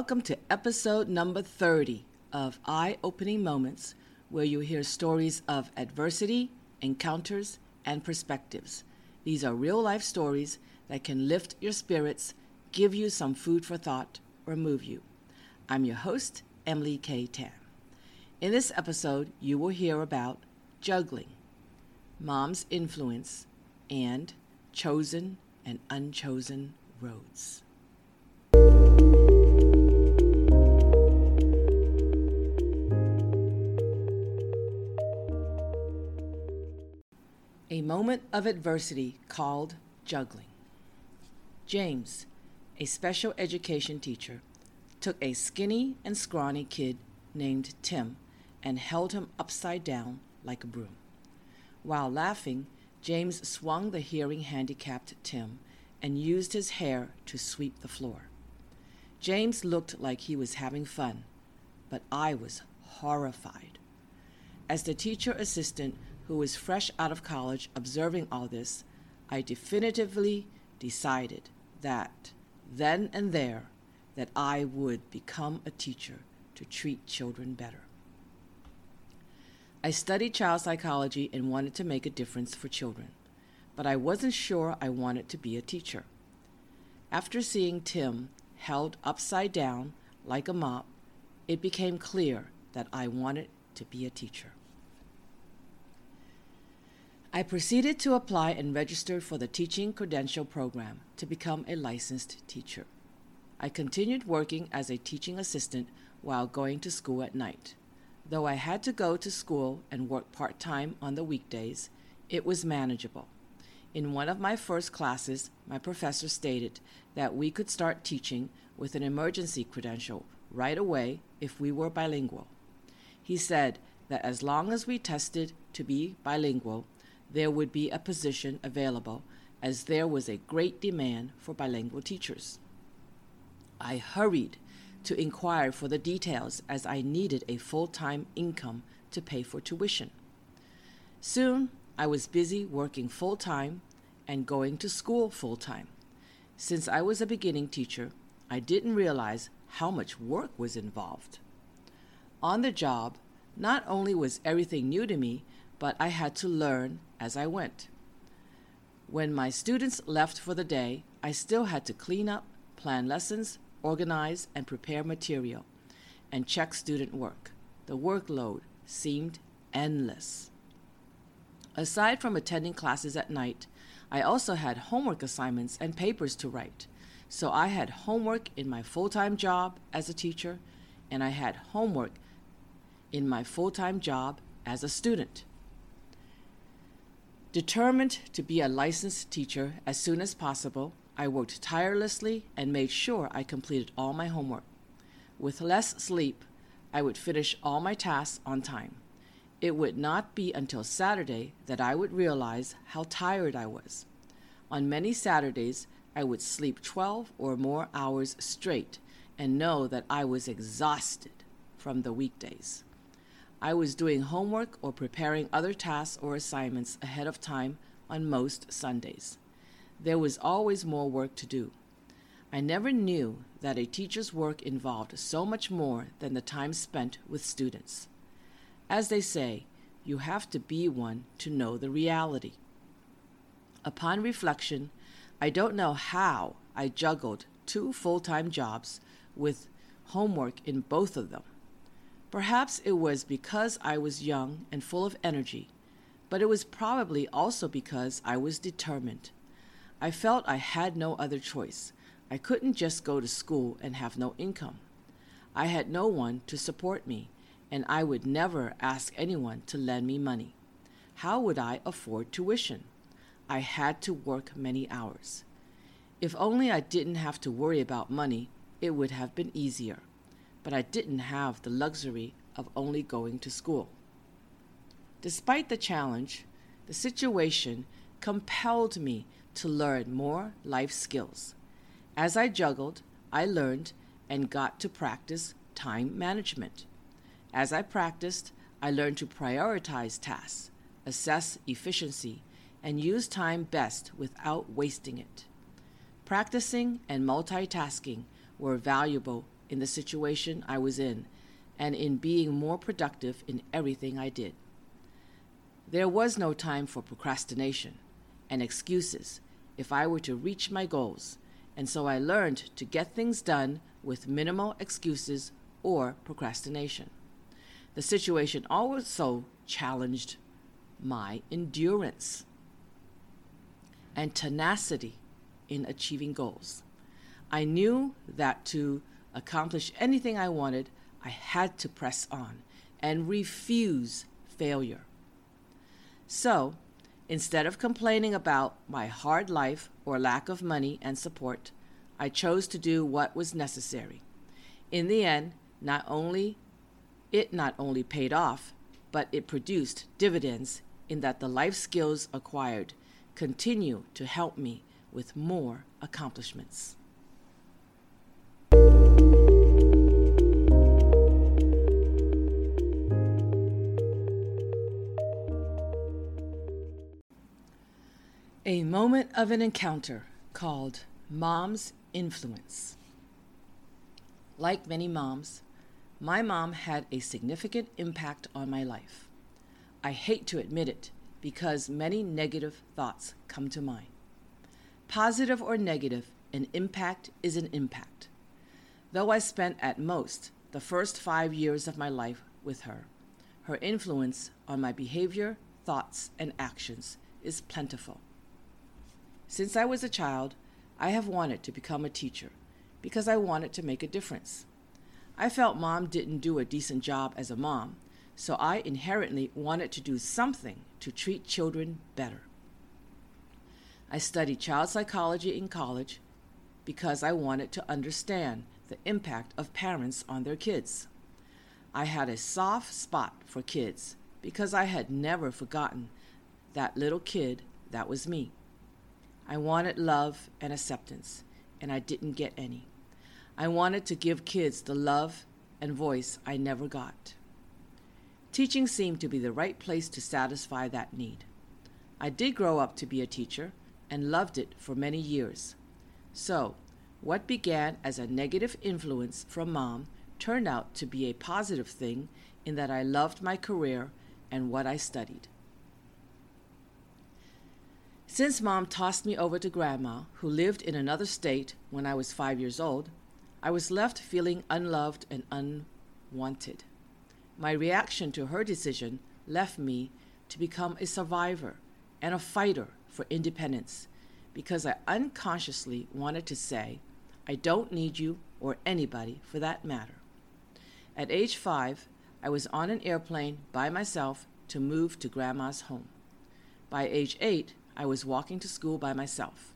Welcome to episode number 30 of Eye Opening Moments, where you hear stories of adversity, encounters, and perspectives. These are real life stories that can lift your spirits, give you some food for thought, or move you. I'm your host, Emily Kay Tan. In this episode, you will hear about juggling, mom's influence, and chosen and unchosen roads. Moment of adversity called juggling. James, a special education teacher, took a skinny and scrawny kid named Tim and held him upside down like a broom. While laughing, James swung the hearing handicapped Tim and used his hair to sweep the floor. James looked like he was having fun, but I was horrified. As the teacher assistant who was fresh out of college observing all this, I definitively decided that, then and there, that I would become a teacher to treat children better. I studied child psychology and wanted to make a difference for children, but I wasn't sure I wanted to be a teacher. After seeing Tim held upside down like a mop, it became clear that I wanted to be a teacher. I proceeded to apply and registered for the Teaching Credential Program to become a licensed teacher. I continued working as a teaching assistant while going to school at night. Though I had to go to school and work part time on the weekdays, it was manageable. In one of my first classes, my professor stated that we could start teaching with an emergency credential right away if we were bilingual. He said that as long as we tested to be bilingual, there would be a position available as there was a great demand for bilingual teachers. I hurried to inquire for the details as I needed a full time income to pay for tuition. Soon I was busy working full time and going to school full time. Since I was a beginning teacher, I didn't realize how much work was involved. On the job, not only was everything new to me, but I had to learn as I went. When my students left for the day, I still had to clean up, plan lessons, organize and prepare material, and check student work. The workload seemed endless. Aside from attending classes at night, I also had homework assignments and papers to write. So I had homework in my full time job as a teacher, and I had homework in my full time job as a student. Determined to be a licensed teacher as soon as possible, I worked tirelessly and made sure I completed all my homework. With less sleep, I would finish all my tasks on time. It would not be until Saturday that I would realize how tired I was. On many Saturdays, I would sleep 12 or more hours straight and know that I was exhausted from the weekdays. I was doing homework or preparing other tasks or assignments ahead of time on most Sundays there was always more work to do. I never knew that a teacher's work involved so much more than the time spent with students. As they say, you have to be one to know the reality. Upon reflection, I don't know how I juggled two full time jobs with homework in both of them. Perhaps it was because I was young and full of energy, but it was probably also because I was determined. I felt I had no other choice. I couldn't just go to school and have no income. I had no one to support me, and I would never ask anyone to lend me money. How would I afford tuition? I had to work many hours. If only I didn't have to worry about money, it would have been easier. But I didn't have the luxury of only going to school. Despite the challenge, the situation compelled me to learn more life skills. As I juggled, I learned and got to practice time management. As I practiced, I learned to prioritize tasks, assess efficiency, and use time best without wasting it. Practicing and multitasking were valuable in the situation I was in and in being more productive in everything I did. There was no time for procrastination and excuses if I were to reach my goals, and so I learned to get things done with minimal excuses or procrastination. The situation also challenged my endurance and tenacity in achieving goals. I knew that to accomplish anything I wanted, I had to press on and refuse failure. So, instead of complaining about my hard life or lack of money and support, I chose to do what was necessary. In the end, not only it not only paid off, but it produced dividends in that the life skills acquired continue to help me with more accomplishments. A moment of an encounter called Mom's Influence. Like many moms, my mom had a significant impact on my life. I hate to admit it because many negative thoughts come to mind. Positive or negative, an impact is an impact. Though I spent at most the first five years of my life with her, her influence on my behavior, thoughts, and actions is plentiful. Since I was a child, I have wanted to become a teacher because I wanted to make a difference. I felt mom didn't do a decent job as a mom, so I inherently wanted to do something to treat children better. I studied child psychology in college because I wanted to understand the impact of parents on their kids. I had a soft spot for kids because I had never forgotten that little kid that was me. I wanted love and acceptance, and I didn't get any. I wanted to give kids the love and voice I never got. Teaching seemed to be the right place to satisfy that need. I did grow up to be a teacher and loved it for many years. So, what began as a negative influence from mom turned out to be a positive thing in that I loved my career and what I studied. Since mom tossed me over to grandma, who lived in another state when I was five years old, I was left feeling unloved and unwanted. My reaction to her decision left me to become a survivor and a fighter for independence because I unconsciously wanted to say, I don't need you or anybody for that matter. At age five, I was on an airplane by myself to move to grandma's home. By age eight, I was walking to school by myself.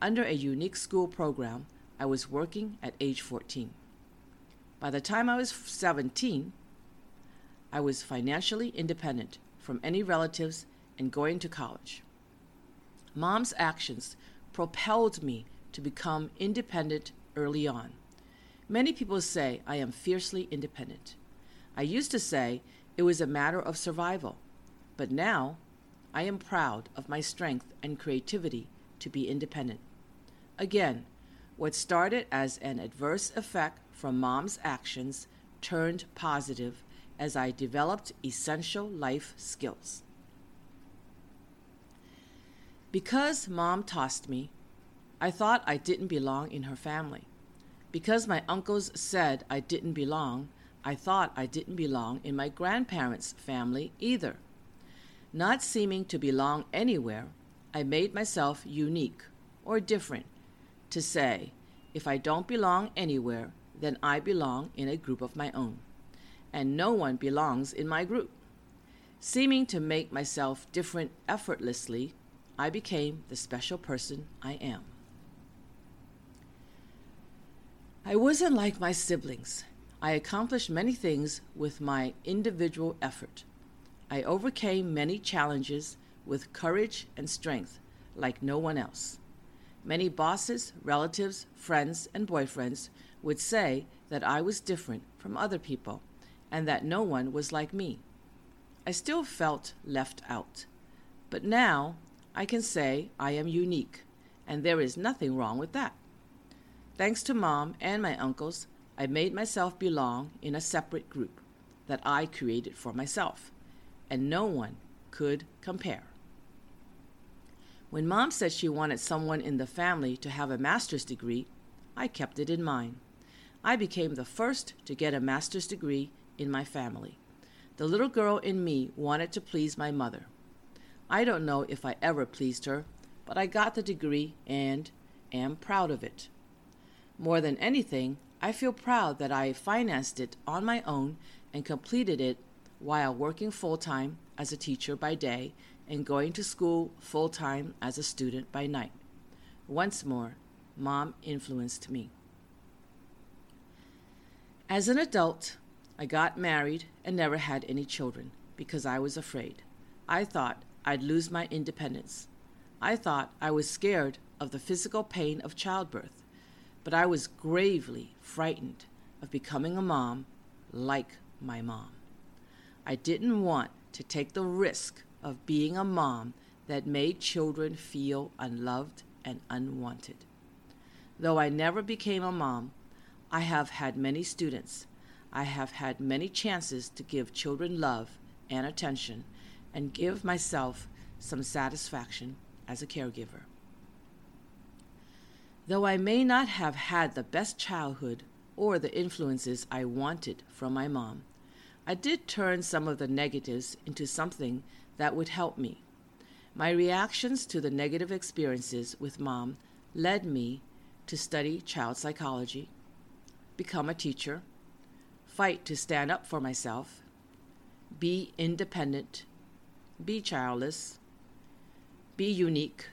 Under a unique school program, I was working at age 14. By the time I was 17, I was financially independent from any relatives and going to college. Mom's actions propelled me to become independent early on. Many people say I am fiercely independent. I used to say it was a matter of survival, but now I am proud of my strength and creativity to be independent. Again, what started as an adverse effect from mom's actions turned positive as I developed essential life skills. Because mom tossed me, I thought I didn't belong in her family. Because my uncles said I didn't belong, I thought I didn't belong in my grandparents' family either. Not seeming to belong anywhere, I made myself unique or different to say, if I don't belong anywhere, then I belong in a group of my own, and no one belongs in my group. Seeming to make myself different effortlessly, I became the special person I am. I wasn't like my siblings. I accomplished many things with my individual effort. I overcame many challenges with courage and strength like no one else. Many bosses, relatives, friends, and boyfriends would say that I was different from other people and that no one was like me. I still felt left out. But now I can say I am unique, and there is nothing wrong with that. Thanks to mom and my uncles, I made myself belong in a separate group that I created for myself, and no one could compare. When mom said she wanted someone in the family to have a master's degree, I kept it in mind. I became the first to get a master's degree in my family. The little girl in me wanted to please my mother. I don't know if I ever pleased her, but I got the degree and am proud of it. More than anything, I feel proud that I financed it on my own and completed it while working full time as a teacher by day and going to school full time as a student by night. Once more, mom influenced me. As an adult, I got married and never had any children because I was afraid. I thought I'd lose my independence. I thought I was scared of the physical pain of childbirth, but I was gravely frightened of becoming a mom like my mom. I didn't want to take the risk of being a mom that made children feel unloved and unwanted. Though I never became a mom, I have had many students. I have had many chances to give children love and attention and give myself some satisfaction as a caregiver. Though I may not have had the best childhood or the influences I wanted from my mom, I did turn some of the negatives into something that would help me. My reactions to the negative experiences with mom led me to study child psychology, become a teacher, fight to stand up for myself, be independent, be childless, be unique,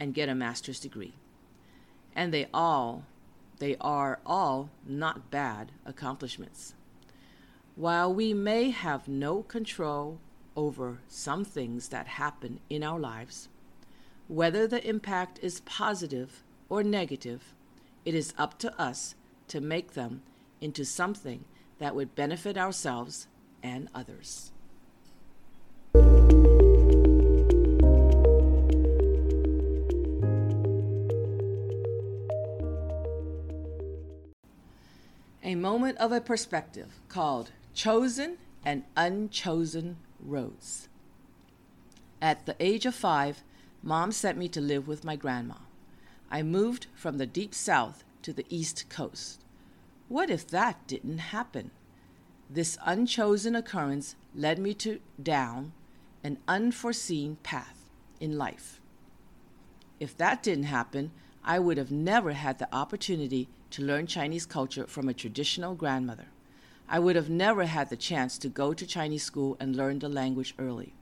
and get a master's degree. And they all, they are all not bad accomplishments. While we may have no control over some things that happen in our lives, whether the impact is positive or negative, it is up to us to make them into something that would benefit ourselves and others. A moment of a perspective called Chosen and Unchosen Roads. At the age of five, mom sent me to live with my grandma. I moved from the deep south to the east coast. What if that didn't happen? This unchosen occurrence led me to down an unforeseen path in life. If that didn't happen, I would have never had the opportunity to learn Chinese culture from a traditional grandmother. I would have never had the chance to go to Chinese school and learn the language early.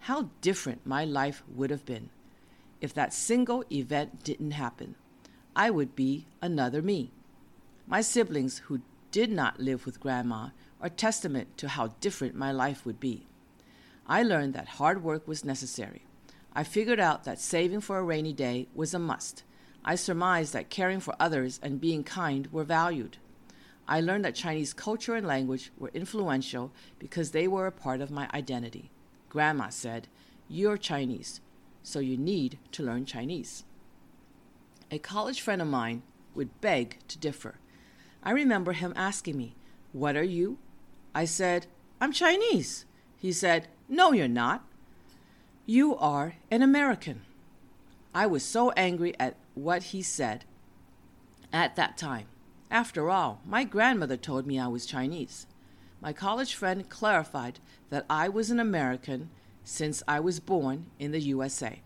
How different my life would have been if that single event didn't happen. I would be another me. My siblings who did not live with grandma are testament to how different my life would be. I learned that hard work was necessary. I figured out that saving for a rainy day was a must. I surmised that caring for others and being kind were valued. I learned that Chinese culture and language were influential because they were a part of my identity. Grandma said, You're Chinese, so you need to learn Chinese. A college friend of mine would beg to differ. I remember him asking me, What are you? I said, I'm Chinese. He said, No, you're not. You are an American. I was so angry at what he said at that time. After all, my grandmother told me I was Chinese. My college friend clarified that I was an American since I was born in the USA.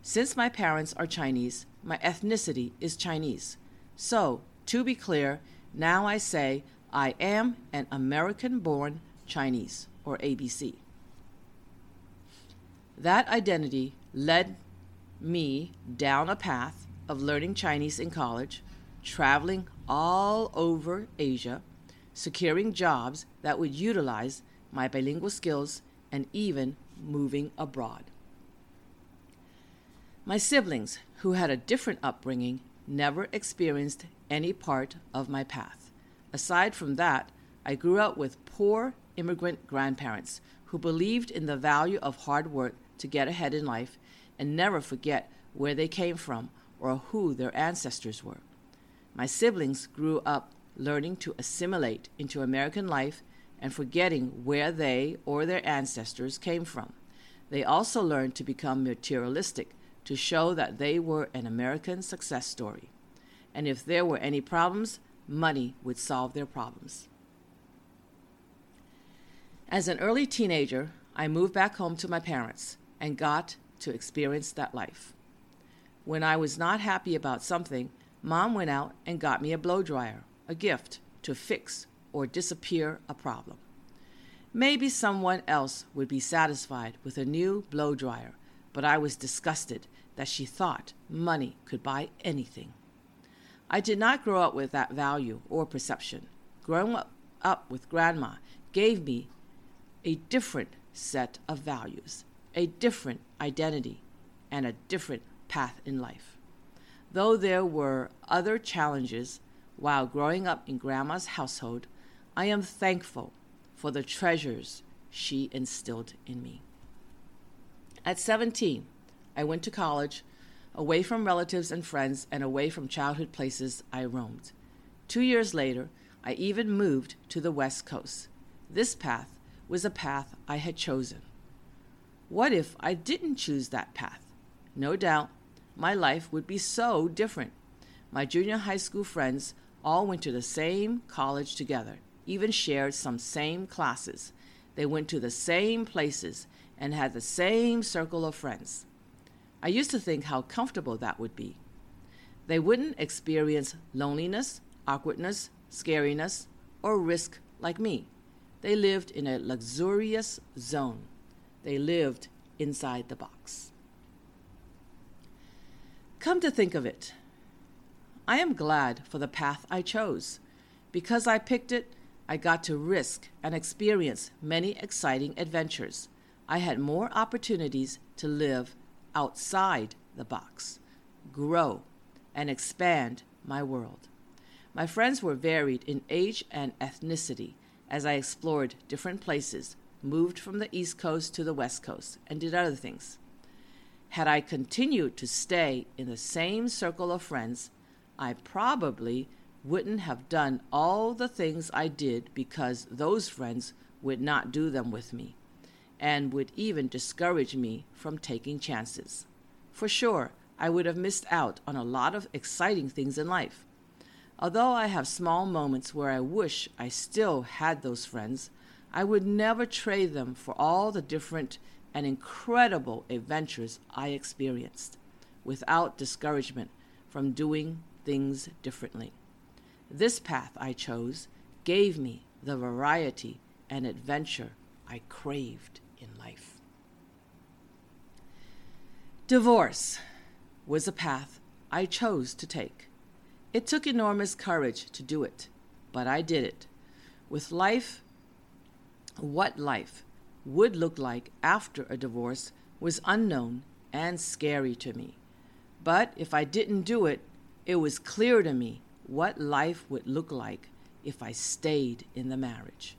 Since my parents are Chinese, my ethnicity is Chinese. So, to be clear, now I say I am an American born Chinese, or ABC. That identity led me down a path of learning Chinese in college, traveling all over Asia, securing jobs that would utilize my bilingual skills, and even moving abroad. My siblings, who had a different upbringing, never experienced any part of my path. Aside from that, I grew up with poor immigrant grandparents who believed in the value of hard work to get ahead in life and never forget where they came from or who their ancestors were. My siblings grew up learning to assimilate into American life and forgetting where they or their ancestors came from. They also learned to become materialistic to show that they were an American success story. And if there were any problems, money would solve their problems. As an early teenager, I moved back home to my parents and got to experience that life. When I was not happy about something, mom went out and got me a blow dryer, a gift to fix or disappear a problem. Maybe someone else would be satisfied with a new blow dryer, but I was disgusted that she thought money could buy anything. I did not grow up with that value or perception. Growing up, up with grandma gave me a different set of values, a different identity, and a different path in life. Though there were other challenges while growing up in Grandma's household, I am thankful for the treasures she instilled in me. At 17, I went to college, away from relatives and friends, and away from childhood places I roamed. Two years later, I even moved to the West Coast. This path was a path I had chosen. What if I didn't choose that path? No doubt, my life would be so different. My junior high school friends all went to the same college together, even shared some same classes. They went to the same places and had the same circle of friends. I used to think how comfortable that would be. They wouldn't experience loneliness, awkwardness, scariness, or risk like me. They lived in a luxurious zone. They lived inside the box. Come to think of it, I am glad for the path I chose. Because I picked it, I got to risk and experience many exciting adventures. I had more opportunities to live outside the box, grow, and expand my world. My friends were varied in age and ethnicity, as I explored different places, moved from the East Coast to the West Coast, and did other things. Had I continued to stay in the same circle of friends, I probably wouldn't have done all the things I did because those friends would not do them with me and would even discourage me from taking chances. For sure, I would have missed out on a lot of exciting things in life. Although I have small moments where I wish I still had those friends, I would never trade them for all the different and incredible adventures I experienced without discouragement from doing things differently. This path I chose gave me the variety and adventure I craved in life. Divorce was a path I chose to take. It took enormous courage to do it, but I did it. With life, what life would look like after a divorce was unknown and scary to me. But if I didn't do it, it was clear to me what life would look like if I stayed in the marriage.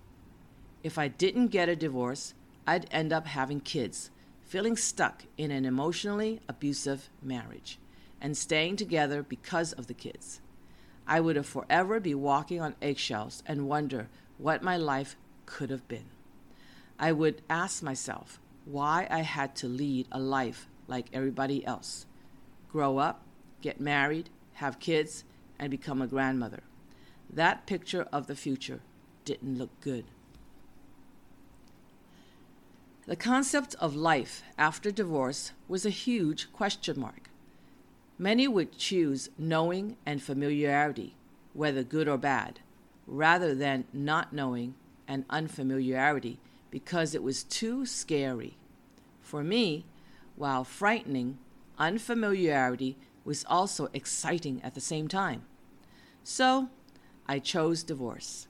If I didn't get a divorce, I'd end up having kids, feeling stuck in an emotionally abusive marriage, and staying together because of the kids. I would have forever be walking on eggshells and wonder what my life could have been. I would ask myself why I had to lead a life like everybody else. Grow up, get married, have kids, and become a grandmother. That picture of the future didn't look good. The concept of life after divorce was a huge question mark. Many would choose knowing and familiarity, whether good or bad, rather than not knowing and unfamiliarity because it was too scary. For me, while frightening, unfamiliarity was also exciting at the same time. So I chose divorce.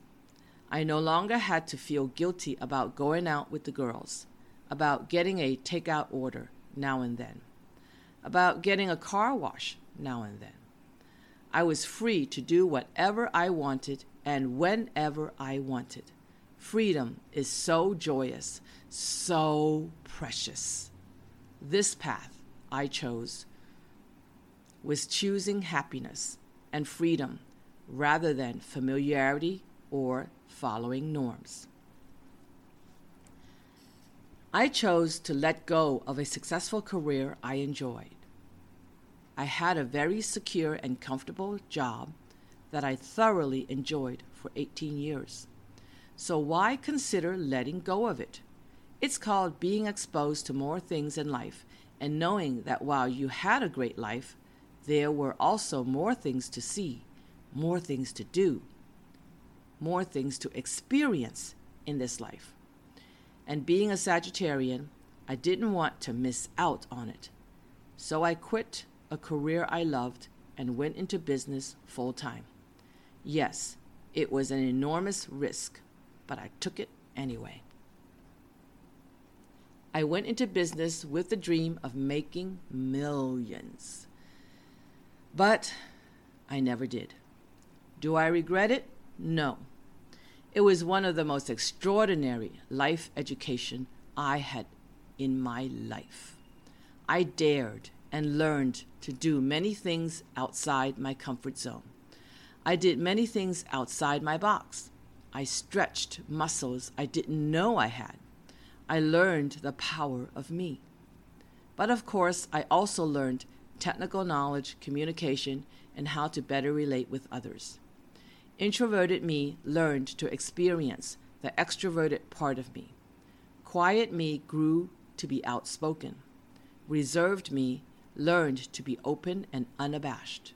I no longer had to feel guilty about going out with the girls, about getting a takeout order now and then, about getting a car wash now and then. I was free to do whatever I wanted and whenever I wanted. Freedom is so joyous, so precious. This path I chose was choosing happiness and freedom rather than familiarity or following norms. I chose to let go of a successful career I enjoyed. I had a very secure and comfortable job that I thoroughly enjoyed for 18 years. So why consider letting go of it? It's called being exposed to more things in life and knowing that while you had a great life, there were also more things to see, more things to do, more things to experience in this life. And being a Sagittarian, I didn't want to miss out on it. So I quit a career I loved and went into business full time. Yes, it was an enormous risk, but I took it anyway. I went into business with the dream of making millions. But I never did. Do I regret it? No. It was one of the most extraordinary life education I had in my life. I dared and learned to do many things outside my comfort zone. I did many things outside my box. I stretched muscles I didn't know I had. I learned the power of me. But of course, I also learned technical knowledge, communication, and how to better relate with others. Introverted me learned to experience the extroverted part of me. Quiet me grew to be outspoken. Reserved me learned to be open and unabashed.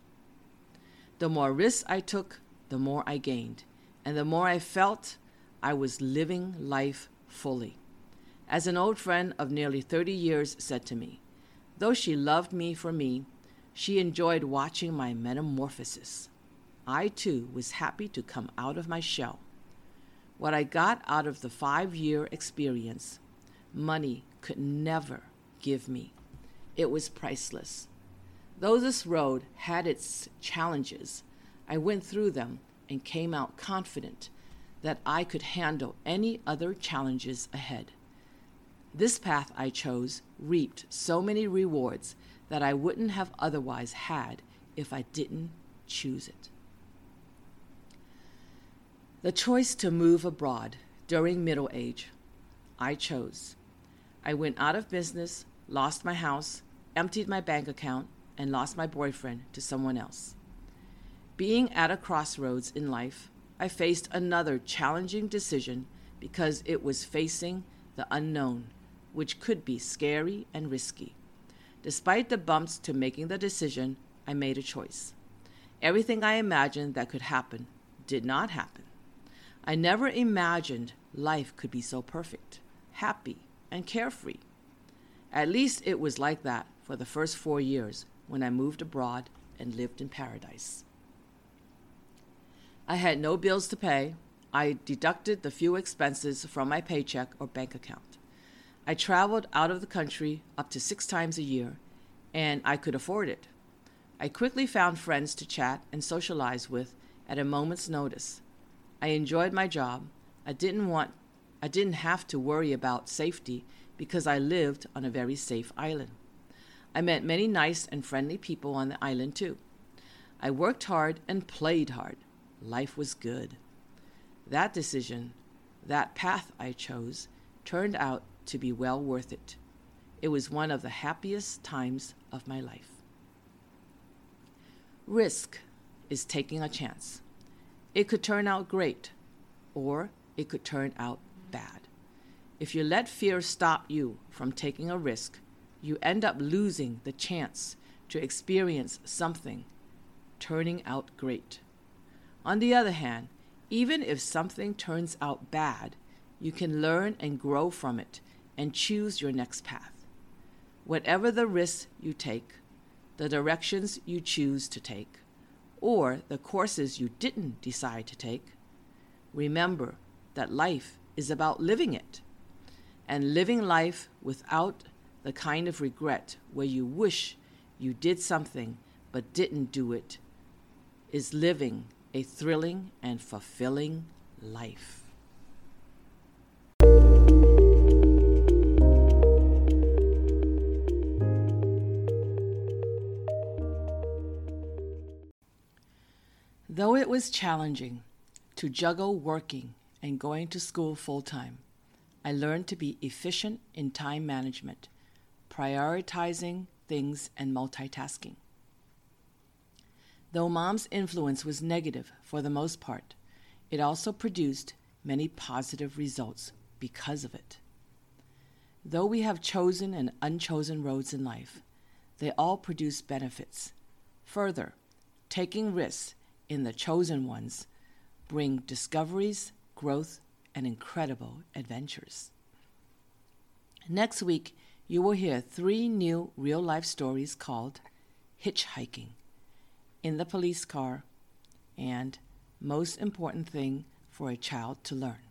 The more risks I took, the more I gained, and the more I felt I was living life fully. As an old friend of nearly 30 years said to me, though she loved me for me, she enjoyed watching my metamorphosis. I too was happy to come out of my shell. What I got out of the five year experience, money could never give me. It was priceless. Though this road had its challenges, I went through them and came out confident that I could handle any other challenges ahead. This path I chose reaped so many rewards that I wouldn't have otherwise had if I didn't choose it. The choice to move abroad during middle age, I chose. I went out of business, lost my house, emptied my bank account, and lost my boyfriend to someone else. Being at a crossroads in life, I faced another challenging decision because it was facing the unknown, which could be scary and risky. Despite the bumps to making the decision, I made a choice. Everything I imagined that could happen did not happen. I never imagined life could be so perfect, happy, and carefree. At least it was like that for the first four years when I moved abroad and lived in paradise. I had no bills to pay. I deducted the few expenses from my paycheck or bank account. I traveled out of the country up to six times a year, and I could afford it. I quickly found friends to chat and socialize with at a moment's notice. I enjoyed my job. I didn't want I didn't have to worry about safety because I lived on a very safe island. I met many nice and friendly people on the island too. I worked hard and played hard. Life was good. That decision, that path I chose, turned out to be well worth it. It was one of the happiest times of my life. Risk is taking a chance. It could turn out great, or it could turn out bad. If you let fear stop you from taking a risk, you end up losing the chance to experience something turning out great. On the other hand, even if something turns out bad, you can learn and grow from it and choose your next path. Whatever the risks you take, the directions you choose to take, or the courses you didn't decide to take, remember that life is about living it. And living life without the kind of regret where you wish you did something but didn't do it is living a thrilling and fulfilling life. Though it was challenging to juggle working and going to school full time, I learned to be efficient in time management, prioritizing things and multitasking. Though mom's influence was negative for the most part, it also produced many positive results because of it. Though we have chosen and unchosen roads in life, they all produce benefits. Further, taking risks in the chosen ones bring discoveries, growth, and incredible adventures. Next week, you will hear three new real life stories called Hitchhiking, In the Police Car, and Most Important Thing for a Child to Learn.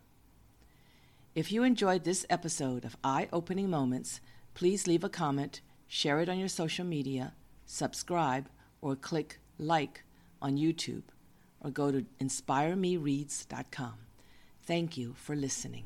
If you enjoyed this episode of Eye Opening Moments, please leave a comment, share it on your social media, subscribe, or click like on YouTube, or go to inspiremereads.com. Thank you for listening.